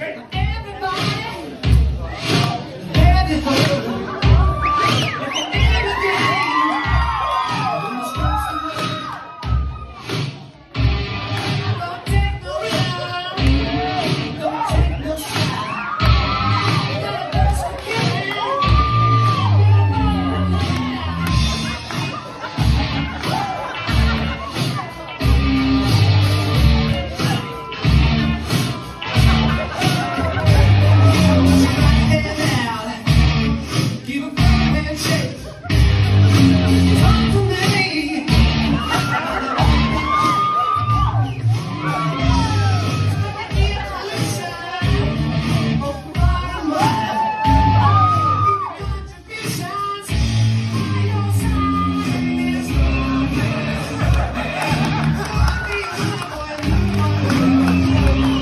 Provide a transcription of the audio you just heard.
Everybody, everybody.